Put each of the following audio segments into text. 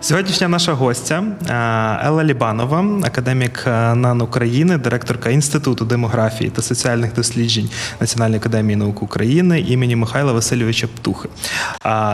Сьогоднішня наша гостя е, Елла Лібанова, академік е, НАН України, директорка Інституту демографії та соціальних досліджень Національної академії наук України імені Михайла Васильовича Птухи.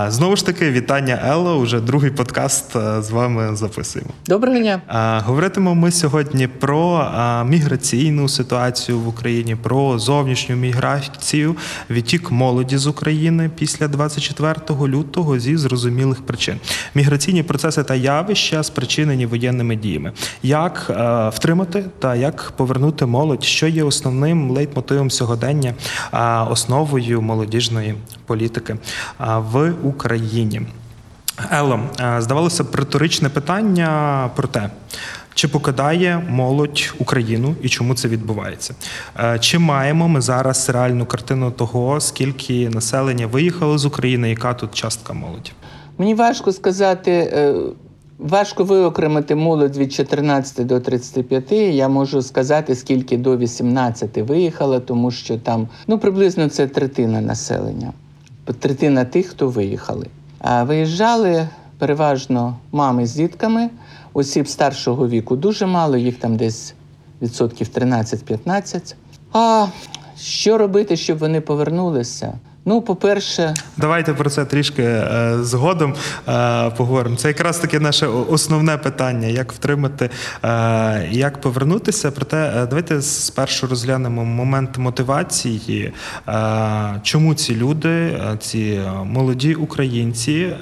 Знову ж таки, вітання Елла. Уже другий подкаст е, з вами записуємо. Доброго дня. А, Говоритимемо ми сьогодні про міграційну ситуацію в Україні, про зовнішню міграцію, відтік молоді з України після 24 лютого зі зрозумілих причин. Міграційні процеси та явища спричинені воєнними діями. Як е, втримати та як повернути молодь, що є основним лейтмотивом сьогодення, основою молодіжної політики в Україні? Ело, е, здавалося б, риторичне питання про те, чи покидає молодь Україну і чому це відбувається? Е, Чи маємо ми зараз реальну картину того, скільки населення виїхало з України, яка тут частка молоді? Мені важко сказати, е, важко виокремити молодь від 14 до 35. Я можу сказати, скільки до 18 виїхало, тому що там ну приблизно це третина населення, третина тих, хто виїхали. А виїжджали переважно мами з дітками, осіб старшого віку дуже мало, їх там десь відсотків 13-15. А що робити, щоб вони повернулися? Ну, по-перше, Давайте про це трішки е, згодом е, поговоримо. Це якраз таки наше основне питання: як втримати, е, як повернутися. Проте е, давайте спершу розглянемо момент мотивації, е, чому ці люди, е, ці молоді українці е,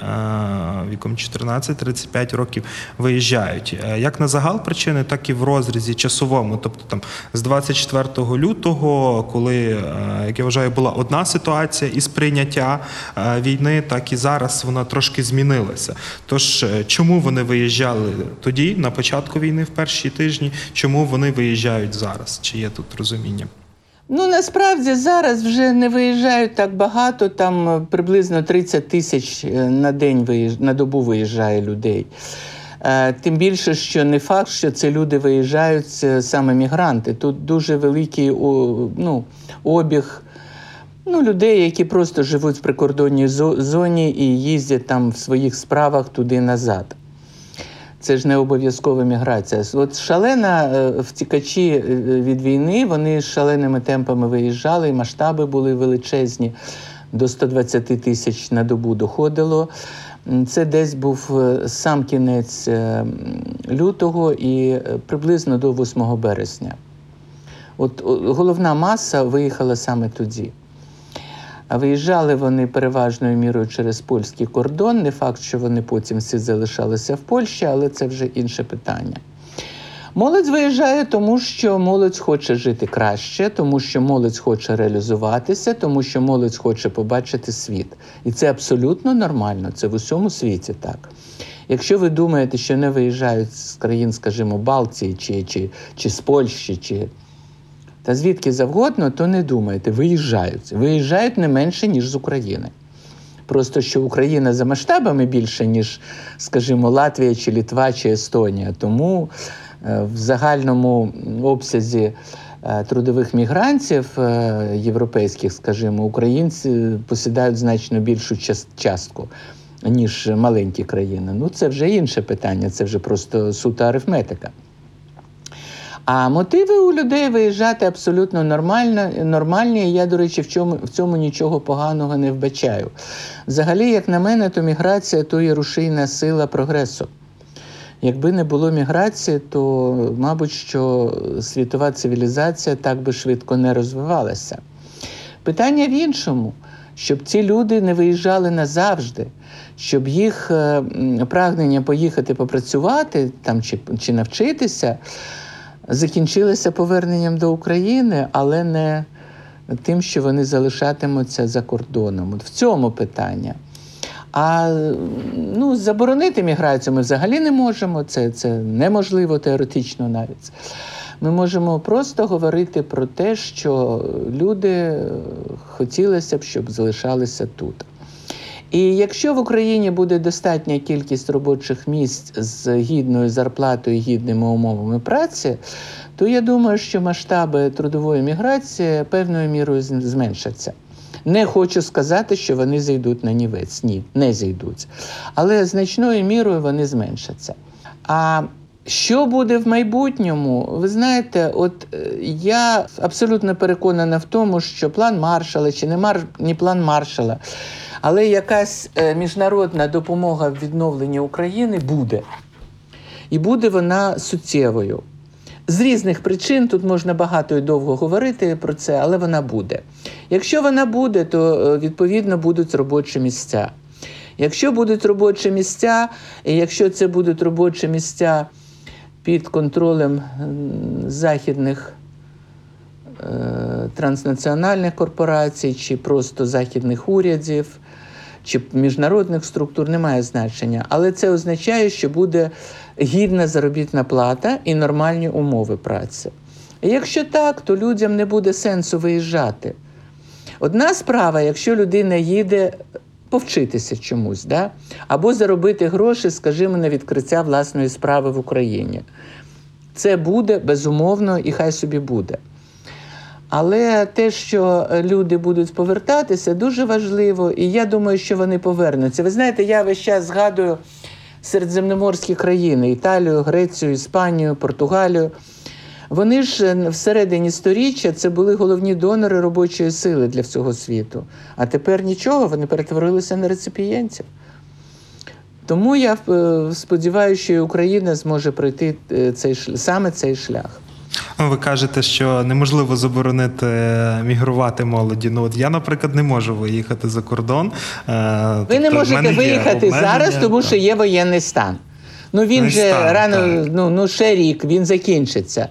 віком 14-35 років виїжджають. Е, Як на загал причини, так і в розрізі часовому. Тобто там з 24 лютого, коли, е, як я вважаю, була одна ситуація із прийняття е, війни, так і зараз вона трошки змінилася. Тож е, чому вони виїжджали тоді, на початку війни, в перші тижні, чому вони виїжджають зараз? Чи є тут розуміння? Ну насправді зараз вже не виїжджають так багато. Там е, приблизно 30 тисяч на день виїж... на добу виїжджає людей. Тим більше, що не факт, що це люди виїжджають саме мігранти. Тут дуже великий ну, обіг ну, людей, які просто живуть в прикордонній зоні і їздять там в своїх справах туди-назад. Це ж не обов'язкова міграція. От шалена е, втікачі е, від війни, вони з шаленими темпами виїжджали, і масштаби були величезні. До 120 тисяч на добу доходило. Це десь був е, сам кінець е, лютого і е, приблизно до 8 березня. От головна маса виїхала саме тоді. А виїжджали вони переважною мірою через польський кордон. Не факт, що вони потім всі залишалися в Польщі, але це вже інше питання. Молодь виїжджає, тому що молодь хоче жити краще, тому що молодь хоче реалізуватися, тому що молодь хоче побачити світ. І це абсолютно нормально, це в усьому світі так. Якщо ви думаєте, що не виїжджають з країн, скажімо, Балтії чи, чи, чи з Польщі, чи та звідки завгодно, то не думайте, виїжджають. Виїжджають не менше, ніж з України. Просто що Україна за масштабами більше, ніж, скажімо, Латвія чи Літва чи Естонія. Тому е, в загальному обсязі е, трудових мігрантів е, європейських, скажімо, українці посідають значно більшу частку. Ніж маленькі країни. Ну, це вже інше питання, це вже просто сута арифметика. А мотиви у людей виїжджати абсолютно нормально, нормальні. І я, до речі, в цьому, в цьому нічого поганого не вбачаю. Взагалі, як на мене, то міграція то є рушійна сила прогресу. Якби не було міграції, то, мабуть, що світова цивілізація так би швидко не розвивалася. Питання в іншому, щоб ці люди не виїжджали назавжди, щоб їх е, прагнення поїхати попрацювати там чи, чи навчитися закінчилося поверненням до України, але не тим, що вони залишатимуться за кордоном. От в цьому питання. А ну, заборонити міграцію ми взагалі не можемо. Це, це неможливо теоретично навіть. Ми можемо просто говорити про те, що люди хотілося б, щоб залишалися тут. І якщо в Україні буде достатня кількість робочих місць з гідною зарплатою гідними умовами праці, то я думаю, що масштаби трудової міграції певною мірою зменшаться. Не хочу сказати, що вони зайдуть на нівець. Ні, не зійдуть. Але значною мірою вони зменшаться. А що буде в майбутньому? Ви знаєте, от е, я абсолютно переконана в тому, що план маршала чи не мар... не план маршала, але якась е, міжнародна допомога в відновленні України буде. І буде вона суттєвою. З різних причин тут можна багато і довго говорити про це, але вона буде. Якщо вона буде, то е, відповідно будуть робочі місця. Якщо будуть робочі місця, і якщо це будуть робочі місця під контролем західних е, транснаціональних корпорацій чи просто західних урядів чи міжнародних структур, немає значення. Але це означає, що буде гідна заробітна плата і нормальні умови праці. Якщо так, то людям не буде сенсу виїжджати. Одна справа, якщо людина їде повчитися чомусь, да? або заробити гроші, скажімо, на відкриття власної справи в Україні. Це буде безумовно і хай собі буде. Але те, що люди будуть повертатися, дуже важливо, і я думаю, що вони повернуться. Ви знаєте, я весь час згадую середземноморські країни: Італію, Грецію, Іспанію, Португалію. Вони ж е, всередині сторіччя це були головні донори робочої сили для всього світу. А тепер нічого, вони перетворилися на реципієнтів. Тому я е, сподіваюся, що Україна зможе пройти е, цей саме цей шлях. Ви кажете, що неможливо заборонити мігрувати молоді. Ну от я, наприклад, не можу виїхати за кордон. Е, Ви не тобто в можете виїхати зараз, тому що є воєнний стан. Ну він і же стан, рано, так. ну, ну ще рік, він закінчиться.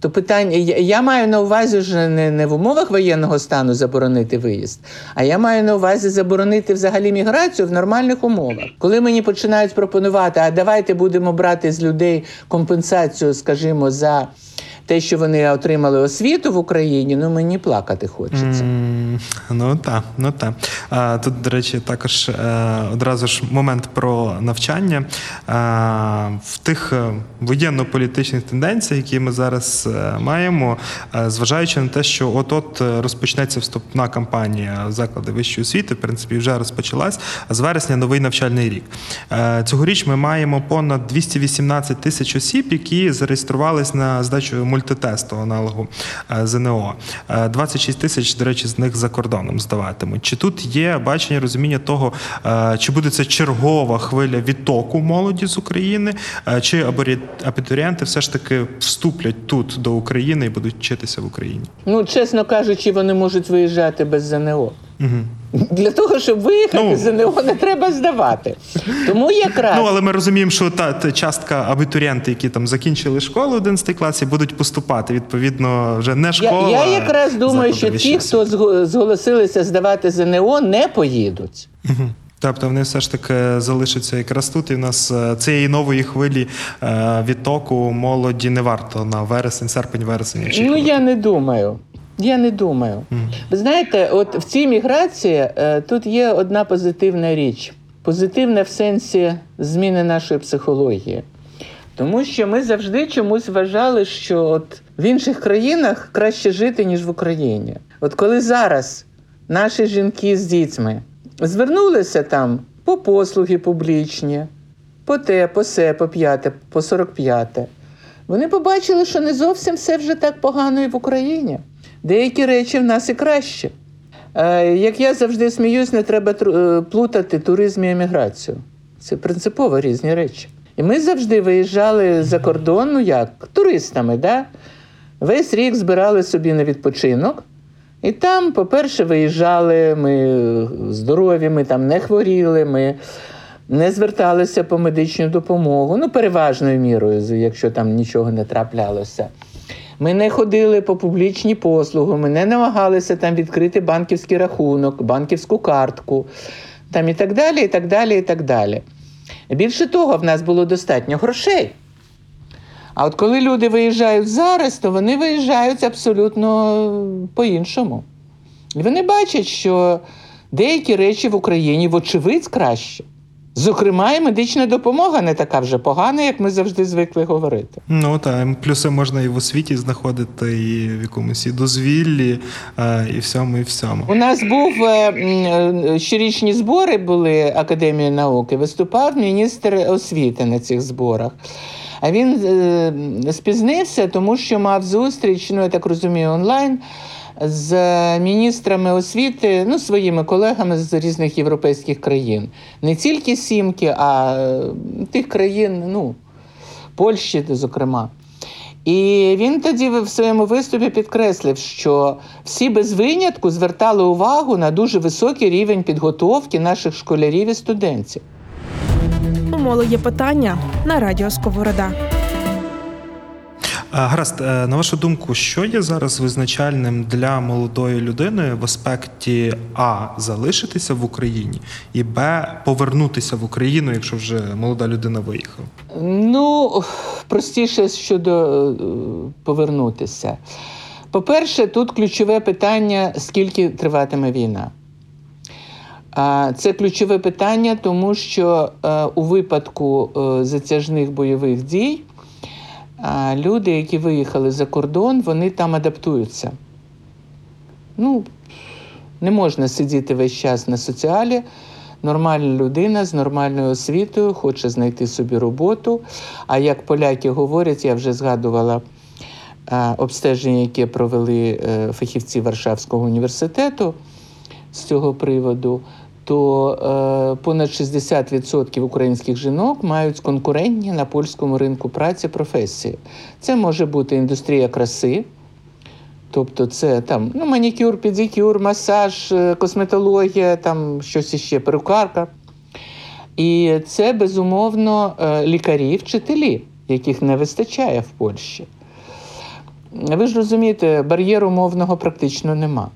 То питання, я, я маю на увазі вже не, не в умовах воєнного стану заборонити виїзд, а я маю на увазі заборонити взагалі міграцію в нормальних умовах. Коли мені починають пропонувати, а давайте будемо брати з людей компенсацію, скажімо, за те, що вони отримали освіту в Україні, ну мені плакати хочеться. М, Ну так, ну так. Тут, до речі, також е, одразу ж момент про навчання. А, В тих е, воєнно-політичних тенденціях, які ми зараз е, маємо, е, зважаючи на те, що от-от е, розпочнеться вступна кампанія в заклади вищої освіти, в принципі, вже розпочалась, а з вересня новий навчальний рік. Е, Цьогоріч ми маємо понад 218 тисяч осіб, які зареєструвались на здачу мультитесту аналогу е, ЗНО. Е, 26 тисяч, до речі, з них за кордоном здаватимуть. Чи тут є бачення розуміння того, е, чи буде це чергова хвиля відтоку молоді з України, е, чи абітурієнти все ж таки вступлять тут до України і будуть вчитися в Україні? Ну, чесно кажучи, вони можуть виїжджати без ЗНО. Угу. Для того, щоб виїхати, Ну. ЗНО не треба здавати. Тому якраз Ну, але ми розуміємо, що та, та частка абітурієнтів, які там закінчили школу 11 класі, будуть поступати. Відповідно, вже не школа. я якраз думаю, що ті, хто зголосилися здавати ЗНО, не поїдуть. Мгм. Тобто вони все ж таки залишаться якраз тут, і в нас е, цієї нової хвилі е, відтоку молоді не варто на вересень, серпень, вересень. Ну я не думаю. Я не думаю. Ви знаєте, от в цій міграції е, тут є одна позитивна річ. Позитивна в сенсі зміни нашої психології. Тому що ми завжди чомусь вважали, що от в інших країнах краще жити, ніж в Україні. От коли зараз наші жінки з дітьми звернулися там по послуги публічні, по те, по се, по п'яте, по 45. Вони побачили, що не зовсім все вже так погано і в Україні. Деякі речі в нас і краще. Е, Як я завжди сміюсь, не треба е, плутати туризм і еміграцію. Це принципово різні речі. І ми завжди виїжджали за кордон, ну як, туристами, да? весь рік збирали собі на відпочинок. І там, по-перше, виїжджали, ми здорові, ми там не хворіли, ми не зверталися по медичну допомогу, ну, переважною мірою, якщо там нічого не траплялося. Ми не ходили по публічні послуги, ми не намагалися там відкрити банківський рахунок, банківську картку, там і так далі, і так далі, і так далі. Більше того, в нас було достатньо грошей. А от коли люди виїжджають зараз, то вони виїжджають абсолютно по-іншому. І вони бачать, що Деякі речі в Україні, вочевидь, краще. Зокрема, і медична допомога не така вже погана, як ми завжди звикли говорити. Ну та плюси можна і в освіті знаходити, і в якомусь і дозвіллі, і всьому, і всьому. У нас був е, е, щорічні збори були Академії науки. Виступав міністр освіти на цих зборах. А він е, спізнився, тому що мав зустріч, ну я так розумію, онлайн з міністрами освіти, ну своїми колегами з різних європейських країн. Не тільки сімки, а тих країн, ну, Польщі, зокрема. І він тоді в своєму виступі підкреслив, що всі без винятку звертали увагу на дуже високий рівень підготовки наших школярів і студентів. У моло є питання на радіо Сковорода. Гаразд, е, на вашу думку, що є зараз визначальним для молодої людини в аспекті А залишитися в Україні і Б повернутися в Україну, якщо вже молода людина виїхала? Ну, простіше щодо е, повернутися. По-перше, тут ключове питання, скільки триватиме війна. Це ключове питання, тому що е, у випадку затяжних бойових дій люди, які виїхали за кордон, вони там адаптуються. Ну, не можна сидіти весь час на соціалі. Нормальна людина з нормальною освітою хоче знайти собі роботу. А як поляки говорять, я вже згадувала обстеження, яке провели е, фахівці Варшавського університету з цього приводу, то е, понад 60% українських жінок мають конкурентні на польському ринку праці професії. Це може бути індустрія краси. Тобто це там ну, манікюр, педикюр, масаж, е, косметологія, там щось іще, перукарка. І це безумовно е, лікарі, вчителі, яких не вистачає в Польщі. Ви ж розумієте, бар'єру мовного практично нема.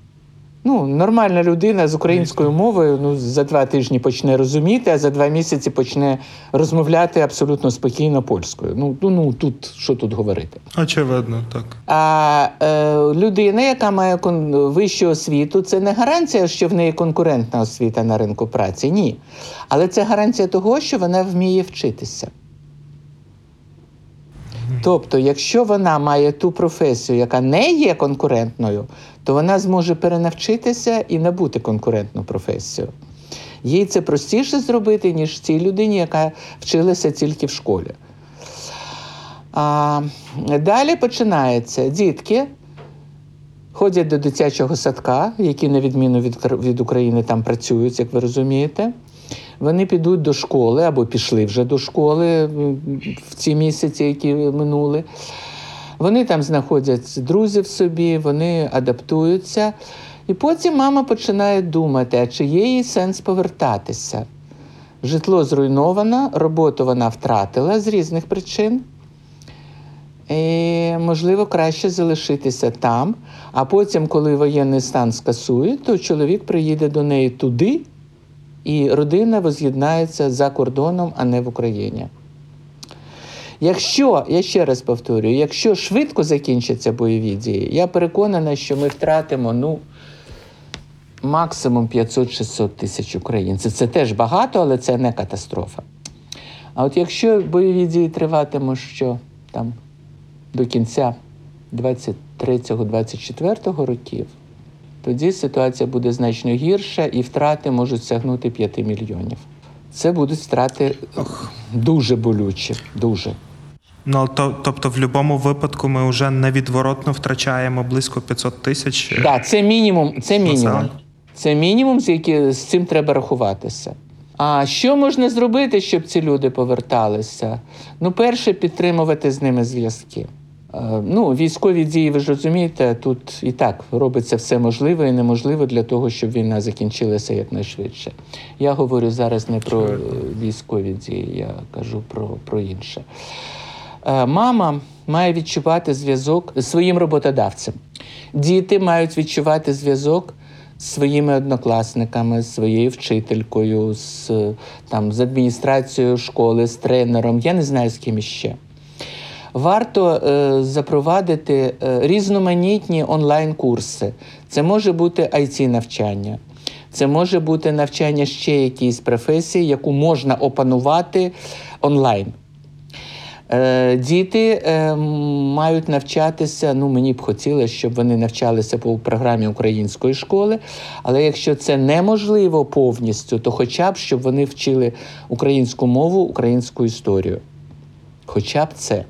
Ну, нормальна людина з українською мовою ну, за два тижні почне розуміти, а за два місяці почне розмовляти абсолютно спокійно польською. Ну, ну, ну тут що тут говорити? Очевидно, так. А е, людина, яка має кон- вищу освіту, це не гарантія, що в неї конкурентна освіта на ринку праці. Ні. Але це гарантія того, що вона вміє вчитися. Тобто, якщо вона має ту професію, яка не є конкурентною, то вона зможе перенавчитися і набути конкурентну професію. Їй це простіше зробити, ніж цій людині, яка вчилася тільки в школі. А, далі починається дітки. Ходять до дитячого садка, які, на відміну від, від України, там працюють, як ви розумієте. Вони підуть до школи або пішли вже до школи в ці місяці, які минули. Вони там знаходять друзів собі, вони адаптуються. І потім мама починає думати, а чи є їй сенс повертатися. Житло зруйновано, роботу вона втратила з різних причин. І, можливо, краще залишитися там, а потім, коли воєнний стан скасують, то чоловік приїде до неї туди, і родина воз'єднається за кордоном, а не в Україні. Якщо, я ще раз повторюю, якщо швидко закінчаться бойові дії, я переконана, що ми втратимо ну, максимум 500-600 тисяч українців. Це теж багато, але це не катастрофа. А от якщо бойові дії триватимуть що там до кінця 23-24 років, тоді ситуація буде значно гірша і втрати можуть сягнути 5 мільйонів. Це будуть втрати дуже болючі, дуже. Ну то, тобто, в будь-якому випадку ми вже невідворотно втрачаємо близько 500 тисяч. Да, це мінімум. Це мінімум. Це мінімум, з, які, з цим треба рахуватися. А що можна зробити, щоб ці люди поверталися? Ну, перше, підтримувати з ними зв'язки. Е, Ну, військові дії, ви ж розумієте, тут і так робиться все можливе і неможливе для того, щоб війна закінчилася якнайшвидше. Я говорю зараз не про е, військові дії, я кажу про, про інше. Е, Мама має відчувати зв'язок з своїм роботодавцем. Діти мають відчувати зв'язок з своїми однокласниками, з своєю вчителькою, з, там, з адміністрацією школи, з тренером. Я не знаю, з ким іще. Варто е, запровадити е, різноманітні онлайн-курси. Це може бути it навчання це може бути навчання ще якоїсь професії, яку можна опанувати онлайн. Е, Діти мають навчатися. Ну, мені б хотілося, щоб вони навчалися по програмі української школи. Але якщо це неможливо повністю, то хоча б щоб вони вчили українську мову, українську історію. Хоча б це.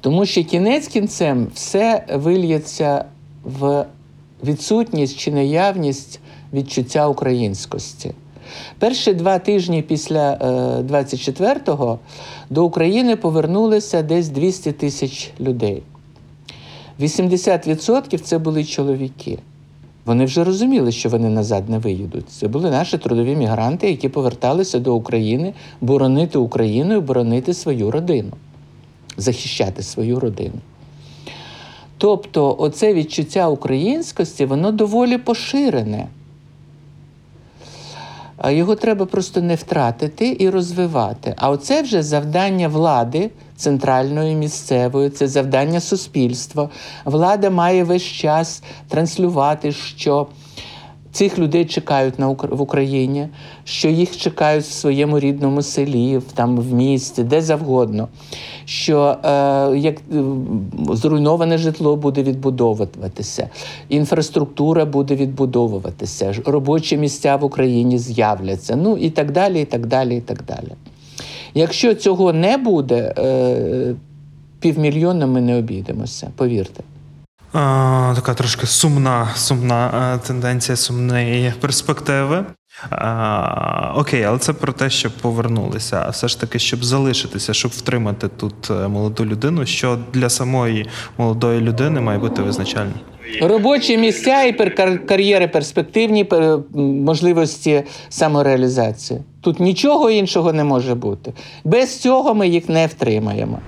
Тому що кінець кінцем все вильється в відсутність чи наявність відчуття українськості. Перші два тижні після е, 24-го до України повернулося десь 200 тисяч людей. 80% це були чоловіки. Вони вже розуміли, що вони назад не виїдуть. Це були наші трудові мігранти, які поверталися до України боронити Україну і боронити свою родину, захищати свою родину. Тобто, оце відчуття українськості, воно доволі поширене. Його треба просто не втратити і розвивати. А оце вже завдання влади центральної, місцевої, це завдання суспільства. Влада має весь час транслювати, що цих людей чекають на в Україні, що їх чекають в своєму рідному селі, там в місті, де завгодно. Що е, як зруйноване житло буде відбудовуватися, інфраструктура буде відбудовуватися, робочі місця в Україні з'являться. Ну і так далі, і так далі, і так далі. Якщо цього не буде, е, півмільйона ми не обійдемося, повірте. Така трошки сумна, сумна е, тенденція, сумної перспективи. А, окей, але це про те, щоб повернулися. А все ж таки, щоб залишитися, щоб втримати тут е, молоду людину, що для самої молодої людини має бути визначальним. Робочі місця і кар'єри перспективні можливості самореалізації. Тут нічого іншого не може бути. Без цього ми їх не втримаємо.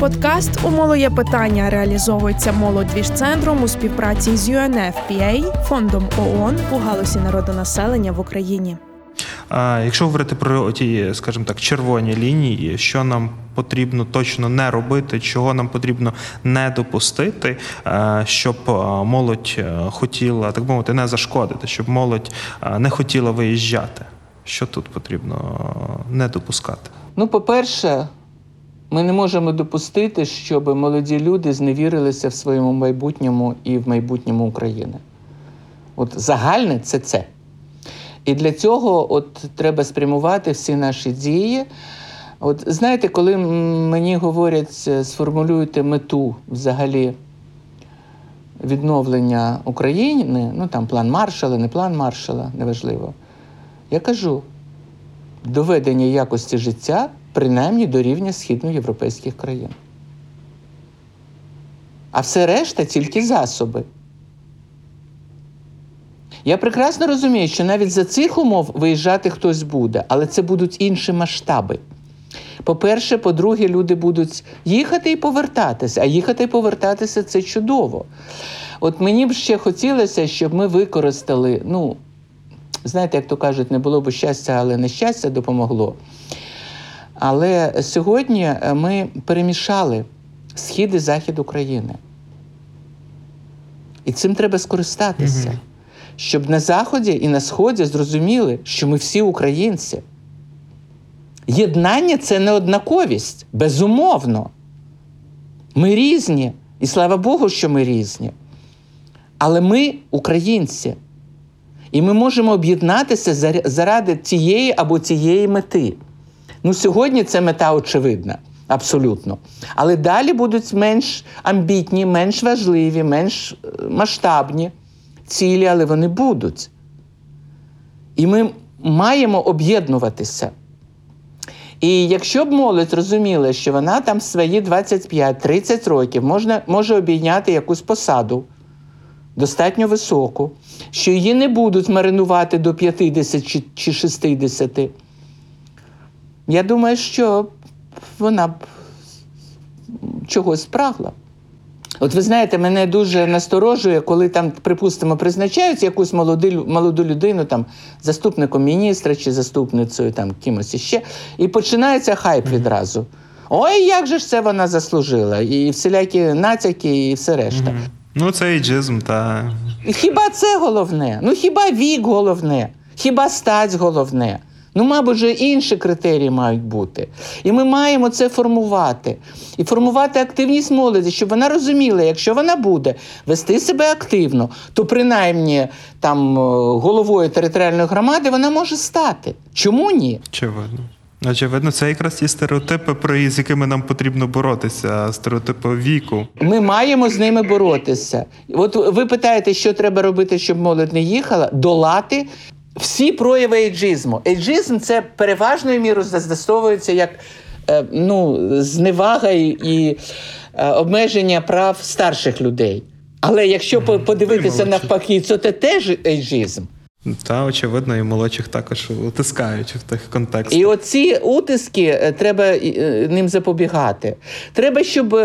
Подкаст «Умоло є питання реалізовується молодвіж-центром у співпраці з UNFPA, фондом ООН у галузі народонаселення в Україні. А якщо говорити про ті, скажімо так, червоні лінії, що нам потрібно точно не робити, чого нам потрібно не допустити, е, щоб е, молодь е, хотіла, так мовити, не зашкодити, щоб молодь не хотіла виїжджати. Що тут потрібно не допускати? Ну, по-перше, ми не можемо допустити, щоб молоді люди зневірилися в своєму майбутньому і в майбутньому України. От загальне це це. І для цього от треба спрямувати всі наші дії. От знаєте, коли мені говорять, е, сформулюйте мету взагалі відновлення України, ну там план маршала, не план маршала, неважливо. Я кажу, доведення якості життя принаймні до рівня східноєвропейських країн. А все решта тільки засоби. Я прекрасно розумію, що навіть за цих умов виїжджати хтось буде, але це будуть інші масштаби. По-перше, по-друге, люди будуть їхати і повертатися, а їхати і повертатися це чудово. От мені б ще хотілося, щоб ми використали, ну, знаєте, як то кажуть, не було б щастя, але нещастя допомогло. Але сьогодні е, ми перемішали схід і захід України. І цим треба скористатися, Мгм. щоб на Заході і на Сході зрозуміли, що ми всі українці. Єднання це не однаковість, безумовно. Ми різні, і слава Богу, що ми різні. Але ми українці. І ми можемо об'єднатися заради тієї або тієї мети. Ну, сьогодні це мета очевидна, абсолютно. Але далі будуть менш амбітні, менш важливі, менш е, масштабні цілі, але вони будуть. І ми маємо об'єднуватися. І якщо б молодь розуміла, що вона там свої 25-30 років можна, може обійняти якусь посаду, достатньо високу, що її не будуть маринувати до 50 чи- чи 60. Я думаю, що вона б чогось прагла. От ви знаєте, мене дуже насторожує, коли там, припустимо, призначають якусь молоду, молоду людину, там, заступником міністра чи заступницею там, кимось іще, і починається хайп відразу. Ой, як же ж це вона заслужила? І всілякі натяки, і все решта. Ну, це ейджизм, та Хіба це головне? Ну хіба вік головне? Хіба стать головне? Ну, мабуть, же інші критерії мають бути. І ми маємо це формувати. І формувати активність молоді, щоб вона розуміла, якщо вона буде вести себе активно, то принаймні там е, головою територіальної громади вона може стати. Чому ні? очевидно. Очевидно, це якраз ті стереотипи, про з якими нам потрібно боротися, стереотипи віку. Ми маємо з ними боротися. От ви питаєте, що треба робити, щоб молодь не їхала? Долати всі прояви ейджизму. Ейджизм це переважною мірою застосовується як е, ну, зневага і, і е, обмеження прав старших людей. Але якщо по- подивитися навпаки, то це теж ейджизм. Та, очевидно, і молодших також утискають в тих контекстах. І оці утиски е, треба ним запобігати. Треба, щоб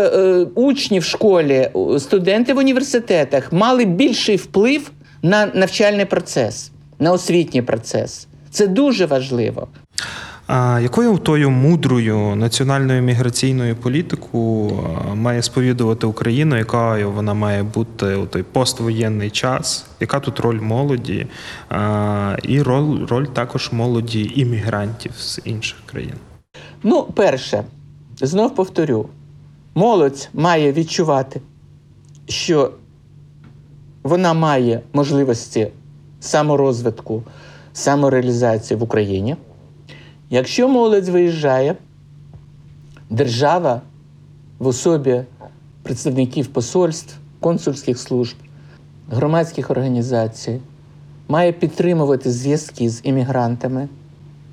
учні в школі, студенти в університетах мали більший вплив на навчальний процес, на освітній процес. Це дуже важливо. А якою тою мудрою національною міграційною політику має сповідувати Україна, якою вона має бути у той поствоєнний час? Яка тут роль молоді? І роль, роль також молоді іммігрантів з інших країн? Ну, перше, знов повторю: молодь має відчувати, що вона має можливості саморозвитку, самореалізації в Україні. Якщо молодь виїжджає, держава в особі представників посольств, консульських служб, громадських організацій має підтримувати зв'язки з іммігрантами,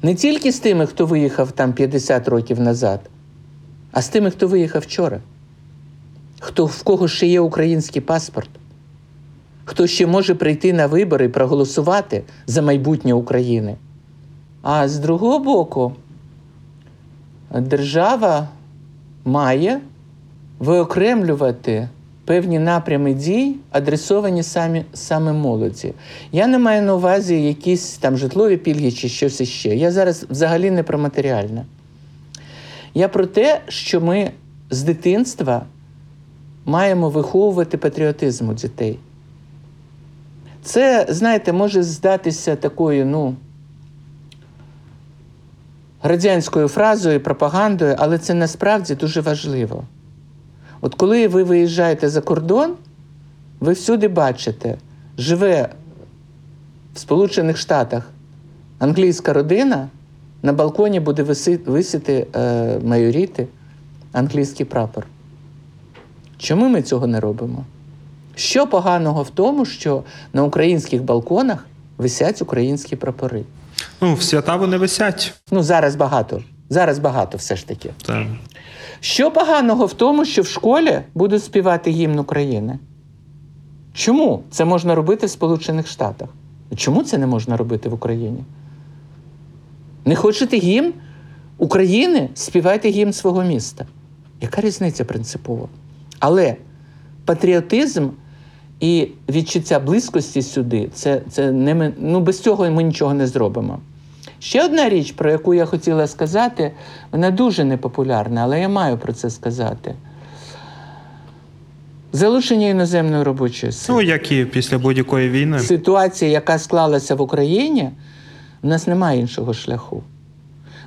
не тільки з тими, хто виїхав там 50 років назад, а з тими, хто виїхав вчора, хто, в кого ще є український паспорт, хто ще може прийти на вибори і проголосувати за майбутнє України. А з другого боку, держава має виокремлювати певні напрями дій, адресовані самі, саме молоді. Я не маю на увазі якісь там житлові пільги чи щось іще. Я зараз взагалі не про матеріальне. Я про те, що ми з дитинства маємо виховувати патріотизм у дітей. Це, знаєте, може здатися такою, ну, радянською фразою, пропагандою, але це насправді дуже важливо. От коли ви виїжджаєте за кордон, ви всюди бачите, живе в Сполучених Штатах англійська родина, на балконі буде висіти е, майоріти англійський прапор. Чому ми цього не робимо? Що поганого в тому, що на українських балконах висять українські прапори? Ну, в свята вони висять. Ну, зараз багато. Зараз багато все ж таки. Та. Що поганого в тому, що в школі будуть співати гімн України? Чому це можна робити в Сполучених Штатах? Чому це не можна робити в Україні? Не хочете гімн України? Співайте гімн свого міста. Яка різниця принципова? Але патріотизм і відчуття близькості сюди це, це не ну, без цього ми нічого не зробимо. Ще одна річ, про яку я хотіла сказати, вона дуже непопулярна, але я маю про це сказати. Залучення іноземної робочої сили. Ну, як і після будь-якої війни. Ситуація, яка склалася в Україні, у нас немає іншого шляху.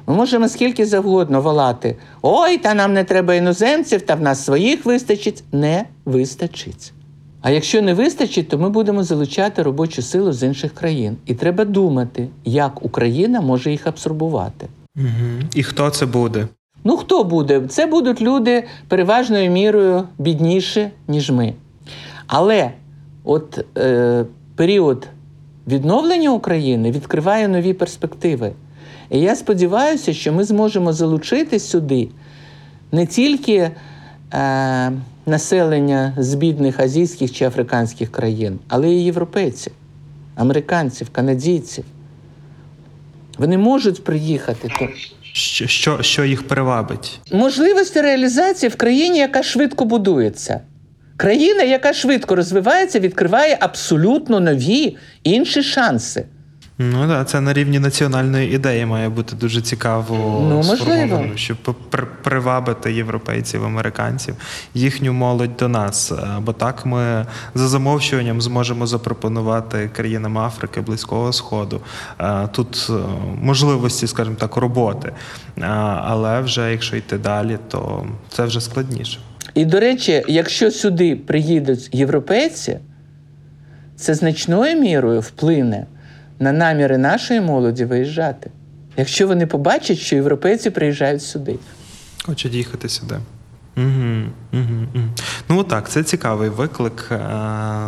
Ми можемо скільки завгодно волати: ой, та нам не треба іноземців, та в нас своїх вистачить. Не вистачить. А якщо не вистачить, то ми будемо залучати робочу силу з інших країн. І треба думати, як Україна може їх абсорбувати. Угу. І хто це буде? Ну, хто буде? Це будуть люди переважною мірою бідніші, ніж ми. Але от е, період відновлення України відкриває нові перспективи. І я сподіваюся, що ми зможемо залучити сюди не тільки е, населення з бідних азійських чи африканських країн, але й європейців, американців, канадійців. Вони можуть приїхати. то- Що, що, що їх привабить? Можливості реалізації в країні, яка швидко будується. Країна, яка швидко розвивається, відкриває абсолютно нові інші шанси. Ну так, це на рівні національної ідеї має бути дуже цікаво Ну, сформовано, щоб привабити європейців, американців, їхню молодь до нас. Е, Бо так ми за замовчуванням зможемо запропонувати країнам Африки, Близького Сходу. е, Тут е, можливості, скажімо так, роботи. Але вже якщо йти далі, то це вже складніше. І, до речі, якщо сюди приїдуть європейці, це значною мірою вплине на наміри нашої молоді виїжджати. Якщо вони побачать, що європейці приїжджають сюди. Хочуть їхати сюди. Угу, угу, угу. Ну так, це цікавий виклик е,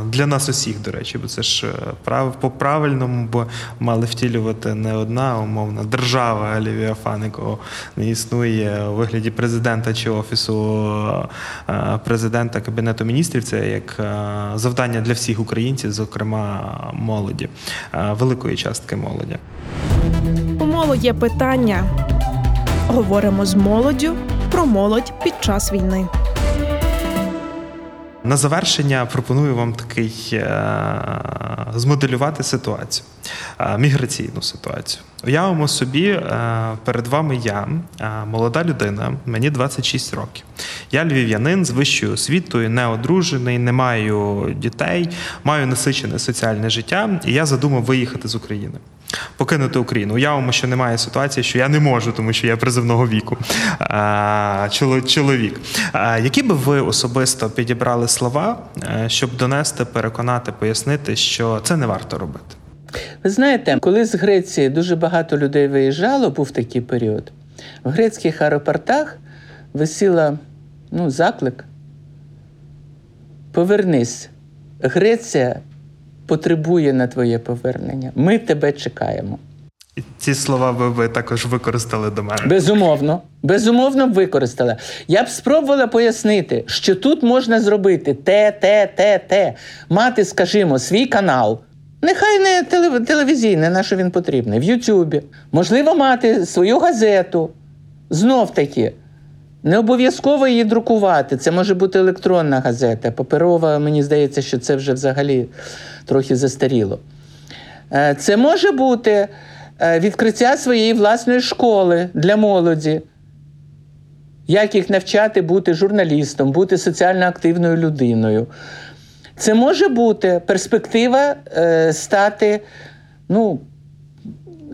для нас усіх, до речі, бо це ж е, прав по правильному, бо мали втілювати не одна умовна держава Лівіафан, якого не існує у вигляді президента чи офісу е, президента кабінету міністрів. Це як завдання для всіх українців, зокрема молоді, великої частки молоді. У моло є питання. Говоримо з молоддю про молодь під час війни. На завершення пропоную вам такий е, змоделювати ситуацію, міграційну ситуацію. Уявимо собі, е, перед вами я, е, молода людина, мені 26 років. Я львів'янин з вищою освітою, не одружений, не маю дітей, маю насичене соціальне життя, і я задумав виїхати з України. Покинути Україну. Уявимо, що немає ситуації, що я не можу, тому що я призивного віку а, чоловік. Які би ви особисто підібрали слова, е, щоб донести, переконати, пояснити, що це не варто робити? Ви знаєте, коли з Греції дуже багато людей виїжджало, був такий період, в грецьких аеропортах висіла ну, заклик. Повернись. Греція потребує на твоє повернення. Ми тебе чекаємо. Ці слова ви, ви також використали до мене. Безумовно, безумовно б використала. Я б спробувала пояснити, що тут можна зробити те, те, те, те, мати, скажімо, свій канал. Нехай не телев- телевізійний, на що він потрібний, в Ютубі. Можливо, мати свою газету. Знов таки, не обов'язково її друкувати. Це може бути електронна газета. Паперова, мені здається, що це вже взагалі трохи застаріло. Е, Це може бути е, відкриття своєї власної школи для молоді. Як їх навчати бути журналістом, бути соціально активною людиною. Це може бути перспектива е, стати ну,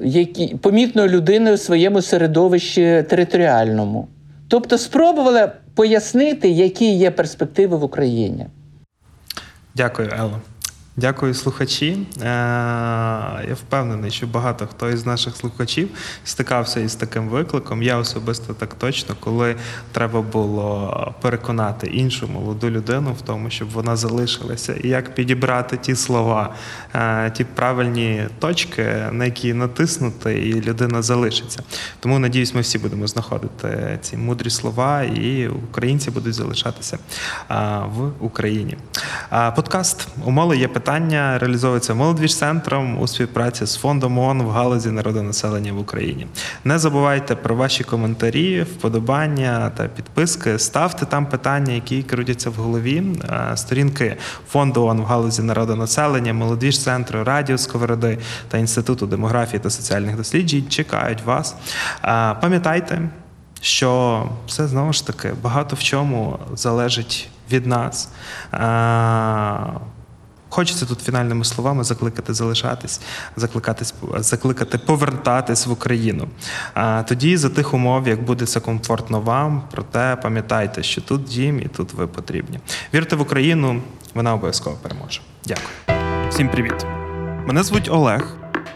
які, помітною людиною в своєму середовищі територіальному. Тобто спробувала пояснити, які є перспективи в Україні. Дякую, Ело. Дякую, слухачі. Е, Я впевнений, що багато хто із наших слухачів стикався із таким викликом. Я особисто так точно, коли треба було переконати іншу молоду людину в тому, щоб вона залишилася, і як підібрати ті слова, е, ті правильні точки, на які натиснути, і людина залишиться. Тому надіюсь, ми всі будемо знаходити ці мудрі слова, і українці будуть залишатися е, в Україні. Подкаст «Умоли є питання реалізовується молодвіж-центром у співпраці з фондом ООН в галузі народонаселення в Україні. Не забувайте про ваші коментарі, вподобання та підписки. Ставте там питання, які крутяться в голові. Сторінки фонду ООН в галузі народонаселення, молодвіж-центру, радіо Сковороди та інституту демографії та соціальних досліджень чекають вас. Пам'ятайте що все знову ж таки багато в чому залежить від нас. Хочеться тут фінальними словами закликати залишатись, закликатись, закликати повертатись в Україну. А тоді за тих умов, як буде це комфортно вам, проте пам'ятайте, що тут дім і тут ви потрібні. Вірте в Україну, вона обов'язково переможе. Дякую. Всім привіт! Мене звуть Олег.